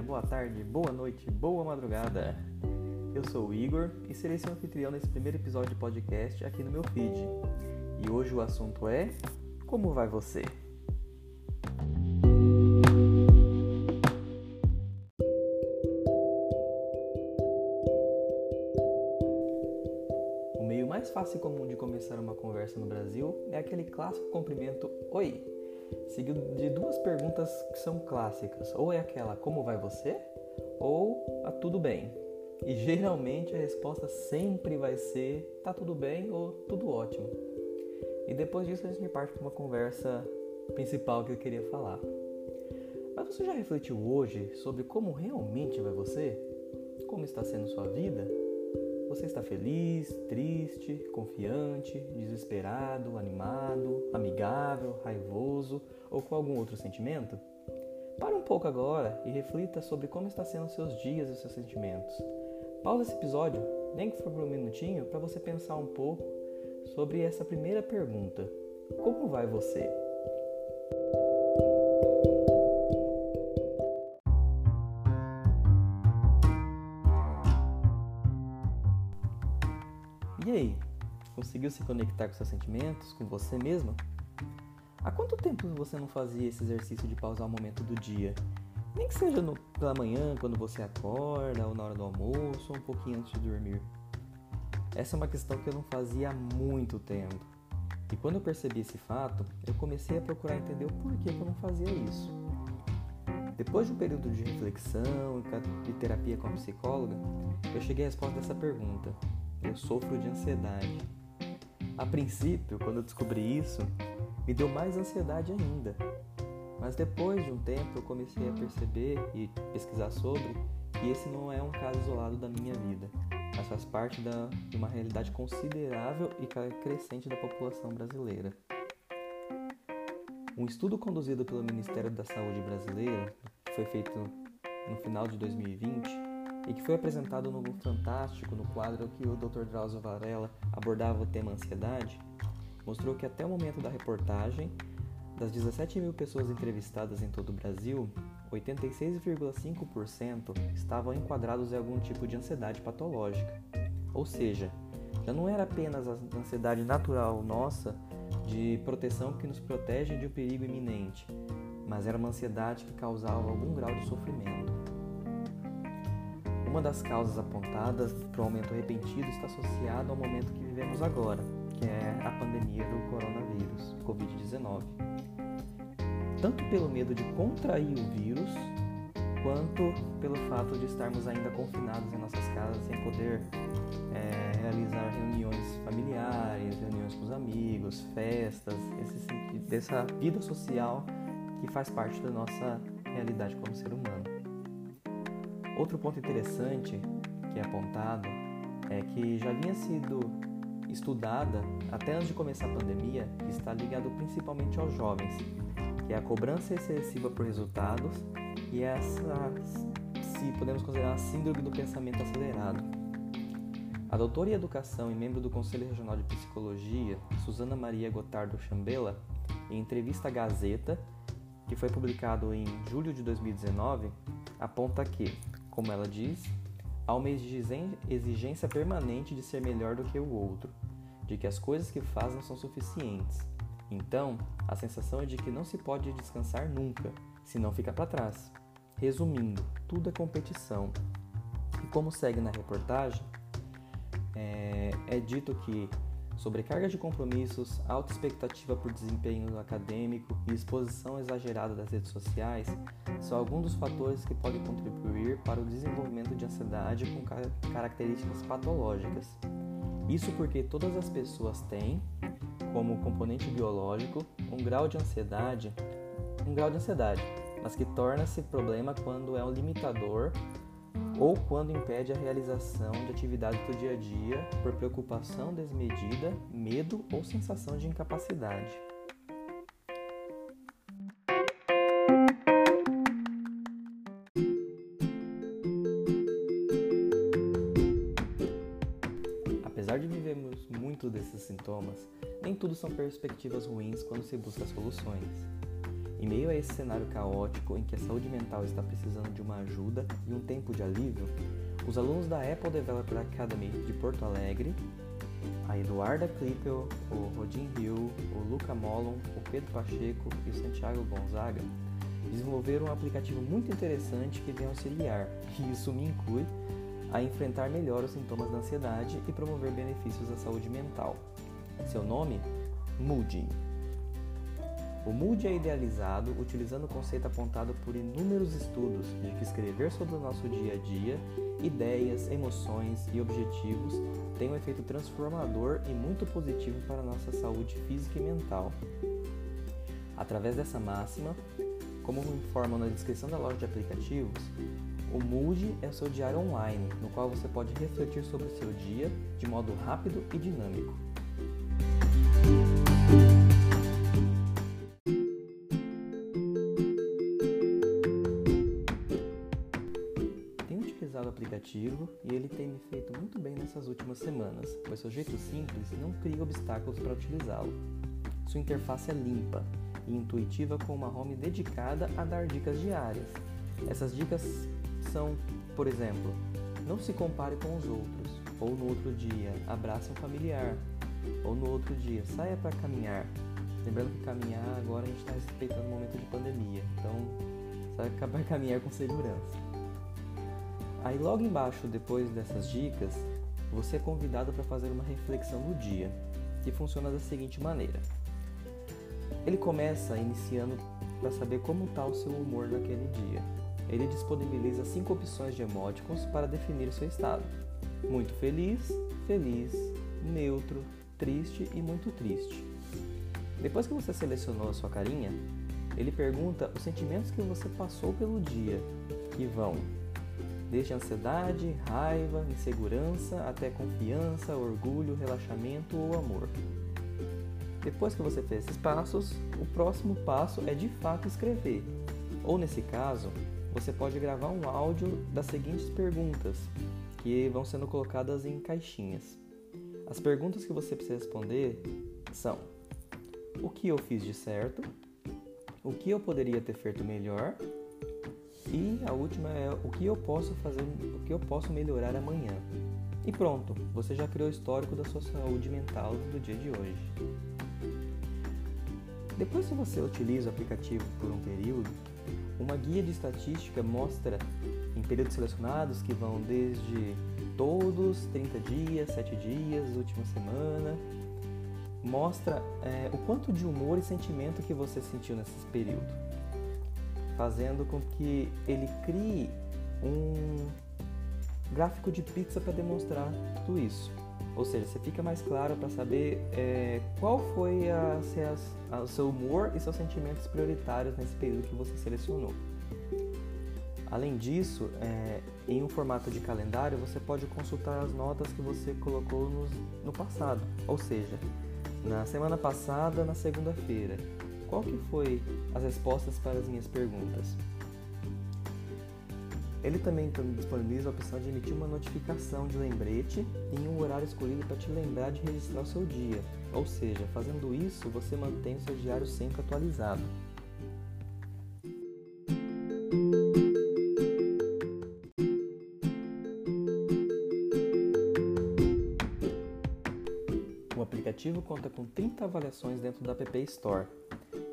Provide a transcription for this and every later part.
dia, boa tarde, boa noite, boa madrugada. Eu sou o Igor e serei seu anfitrião nesse primeiro episódio de podcast aqui no meu feed. E hoje o assunto é Como vai você? O meio mais fácil e comum de começar uma conversa no Brasil é aquele clássico cumprimento Oi, seguido de duas perguntas que são clássicas. Ou é aquela como vai você? Ou a tudo bem. E geralmente a resposta sempre vai ser tá tudo bem ou tudo ótimo. E depois disso a gente parte para uma conversa principal que eu queria falar. Mas você já refletiu hoje sobre como realmente vai você? Como está sendo sua vida? Você está feliz, triste, confiante, desesperado, animado, amigável, raivoso ou com algum outro sentimento? Para um pouco agora e reflita sobre como está sendo seus dias e seus sentimentos. Pausa esse episódio, nem que for por um minutinho, para você pensar um pouco sobre essa primeira pergunta: Como vai você? Conseguiu se conectar com seus sentimentos, com você mesmo? Há quanto tempo você não fazia esse exercício de pausar o momento do dia? Nem que seja no, pela manhã, quando você acorda, ou na hora do almoço, ou um pouquinho antes de dormir. Essa é uma questão que eu não fazia há muito tempo. E quando eu percebi esse fato, eu comecei a procurar entender o porquê que eu não fazia isso. Depois de um período de reflexão e terapia com a psicóloga, eu cheguei à resposta dessa pergunta. Eu sofro de ansiedade. A princípio, quando eu descobri isso, me deu mais ansiedade ainda. Mas depois de um tempo eu comecei a perceber e pesquisar sobre que esse não é um caso isolado da minha vida, mas faz parte da, de uma realidade considerável e crescente da população brasileira. Um estudo conduzido pelo Ministério da Saúde brasileiro, que foi feito no final de 2020 e que foi apresentado no Fantástico, no quadro que o Dr. Drauzio Varela abordava o tema ansiedade, mostrou que até o momento da reportagem, das 17 mil pessoas entrevistadas em todo o Brasil, 86,5% estavam enquadrados em algum tipo de ansiedade patológica. Ou seja, já não era apenas a ansiedade natural nossa de proteção que nos protege de um perigo iminente, mas era uma ansiedade que causava algum grau de sofrimento. Uma das causas apontadas para o aumento repentino está associada ao momento que vivemos agora, que é a pandemia do coronavírus, Covid-19. Tanto pelo medo de contrair o vírus, quanto pelo fato de estarmos ainda confinados em nossas casas sem poder é, realizar reuniões familiares, reuniões com os amigos, festas, esse, dessa vida social que faz parte da nossa realidade como ser humano. Outro ponto interessante que é apontado é que já vinha sido estudada até antes de começar a pandemia, que está ligado principalmente aos jovens, que é a cobrança excessiva por resultados e essa, se podemos considerar a síndrome do pensamento acelerado. A doutora em educação e membro do Conselho Regional de Psicologia, Susana Maria Gotardo Chambela, em entrevista à Gazeta, que foi publicado em julho de 2019, aponta que, como ela diz, há uma exigência permanente de ser melhor do que o outro, de que as coisas que faz não são suficientes. Então, a sensação é de que não se pode descansar nunca, senão fica para trás. Resumindo, tudo é competição. E como segue na reportagem, é, é dito que sobrecarga de compromissos, alta expectativa por desempenho acadêmico e exposição exagerada das redes sociais são alguns dos fatores que podem contribuir para o desenvolvimento de ansiedade com características patológicas. Isso porque todas as pessoas têm, como componente biológico, um grau de ansiedade, um grau de ansiedade, mas que torna-se problema quando é um limitador ou quando impede a realização de atividades do dia a dia por preocupação desmedida, medo ou sensação de incapacidade. Apesar de vivermos muito desses sintomas, nem tudo são perspectivas ruins quando se busca soluções. Em meio a esse cenário caótico em que a saúde mental está precisando de uma ajuda e um tempo de alívio, os alunos da Apple Developer Academy de Porto Alegre, a Eduarda Klippel, o Rodin Hill, o Luca Mollon, o Pedro Pacheco e o Santiago Gonzaga desenvolveram um aplicativo muito interessante que vem auxiliar, e isso me inclui, a enfrentar melhor os sintomas da ansiedade e promover benefícios à saúde mental. Seu nome? Moody. O Moody é idealizado utilizando o conceito apontado por inúmeros estudos de que escrever sobre o nosso dia a dia, ideias, emoções e objetivos tem um efeito transformador e muito positivo para a nossa saúde física e mental. Através dessa máxima, como informam na descrição da loja de aplicativos, o Mood é o seu diário online, no qual você pode refletir sobre o seu dia de modo rápido e dinâmico. Utilizado o aplicativo e ele tem me feito muito bem nessas últimas semanas, pois seu jeito simples não cria obstáculos para utilizá-lo. Sua interface é limpa e intuitiva com uma home dedicada a dar dicas diárias. Essas dicas são, por exemplo, não se compare com os outros, ou no outro dia, abrace um familiar, ou no outro dia, saia para caminhar. Lembrando que caminhar agora a gente está respeitando o momento de pandemia, então saia para caminhar com segurança. Aí logo embaixo, depois dessas dicas, você é convidado para fazer uma reflexão no dia, que funciona da seguinte maneira. Ele começa iniciando para saber como está o seu humor naquele dia. Ele disponibiliza cinco opções de emoticons para definir o seu estado: muito feliz, feliz, neutro, triste e muito triste. Depois que você selecionou a sua carinha, ele pergunta os sentimentos que você passou pelo dia, que vão desde ansiedade, raiva, insegurança até confiança, orgulho, relaxamento ou amor. Depois que você fez esses passos, o próximo passo é de fato escrever. Ou nesse caso, você pode gravar um áudio das seguintes perguntas, que vão sendo colocadas em caixinhas. As perguntas que você precisa responder são: O que eu fiz de certo? O que eu poderia ter feito melhor? E a última é o que eu posso fazer, o que eu posso melhorar amanhã. E pronto, você já criou o histórico da sua saúde mental do dia de hoje. Depois que você utiliza o aplicativo por um período, uma guia de estatística mostra em períodos selecionados que vão desde todos, 30 dias, 7 dias, última semana, mostra é, o quanto de humor e sentimento que você sentiu nesse período, fazendo com que ele crie um gráfico de pizza para demonstrar tudo isso. Ou seja, você fica mais claro para saber é, qual foi a, a, o seu humor e seus sentimentos prioritários nesse período que você selecionou. Além disso, é, em um formato de calendário, você pode consultar as notas que você colocou no, no passado. Ou seja, na semana passada, na segunda-feira, qual que foi as respostas para as minhas perguntas? Ele também disponibiliza a opção de emitir uma notificação de lembrete em um horário escolhido para te lembrar de registrar o seu dia. Ou seja, fazendo isso, você mantém o seu diário sempre atualizado. O aplicativo conta com 30 avaliações dentro da App Store.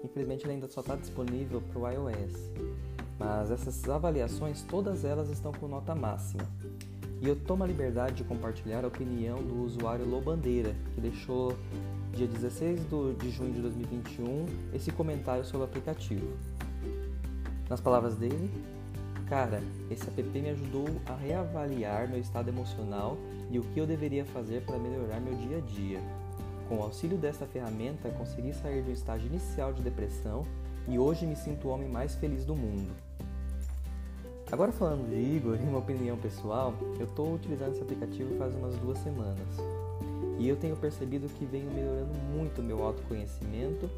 Infelizmente, ele ainda só está disponível para o iOS mas essas avaliações, todas elas estão com nota máxima. E eu tomo a liberdade de compartilhar a opinião do usuário Lobandeira, que deixou dia 16 de junho de 2021 esse comentário sobre o aplicativo. Nas palavras dele, cara, esse app me ajudou a reavaliar meu estado emocional e o que eu deveria fazer para melhorar meu dia a dia. Com o auxílio dessa ferramenta, consegui sair do estágio inicial de depressão e hoje me sinto o homem mais feliz do mundo. Agora falando de Igor, em uma opinião pessoal, eu estou utilizando esse aplicativo faz umas duas semanas. E eu tenho percebido que venho melhorando muito o meu autoconhecimento,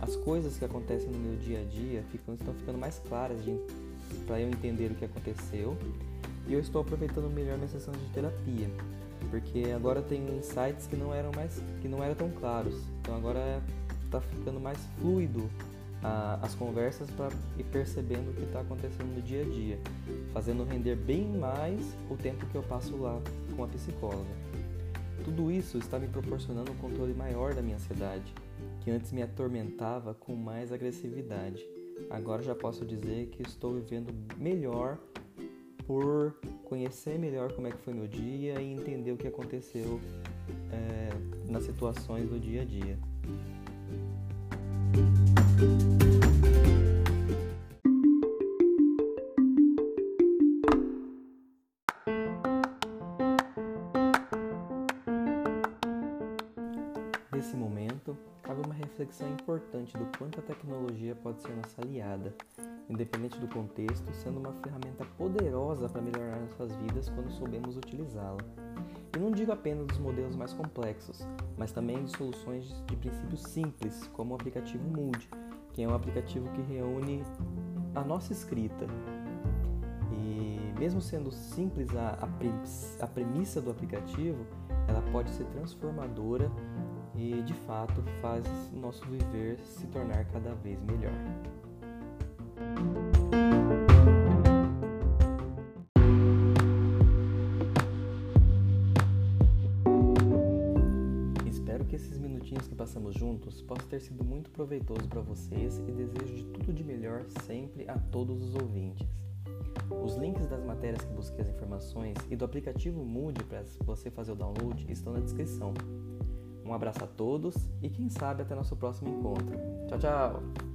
as coisas que acontecem no meu dia a dia ficam, estão ficando mais claras para eu entender o que aconteceu. E eu estou aproveitando melhor minhas sessões de terapia, porque agora tenho insights que não eram mais que não eram tão claros. Então agora está ficando mais fluido a, as conversas para ir percebendo o que está acontecendo no dia a dia, fazendo render bem mais o tempo que eu passo lá com a psicóloga. Tudo isso está me proporcionando um controle maior da minha ansiedade, que antes me atormentava com mais agressividade. Agora já posso dizer que estou vivendo melhor por conhecer melhor como é que foi meu dia e entender o que aconteceu é, nas situações do dia a dia. Nesse momento, cabe uma reflexão importante do quanto a tecnologia pode ser nossa aliada, independente do contexto, sendo uma ferramenta poderosa para melhorar nossas vidas quando soubemos utilizá-la. E não digo apenas dos modelos mais complexos, mas também de soluções de princípios simples, como o aplicativo Mood, que é um aplicativo que reúne a nossa escrita. E mesmo sendo simples a, a, premissa do aplicativo, ela pode ser transformadora e de fato faz o nosso viver se tornar cada vez melhor. Passamos juntos possam ter sido muito proveitoso para vocês e desejo de tudo de melhor sempre a todos os ouvintes. Os links das matérias que busquei as informações e do aplicativo Mood para você fazer o download estão na descrição. Um abraço a todos e quem sabe até nosso próximo encontro. Tchau, tchau!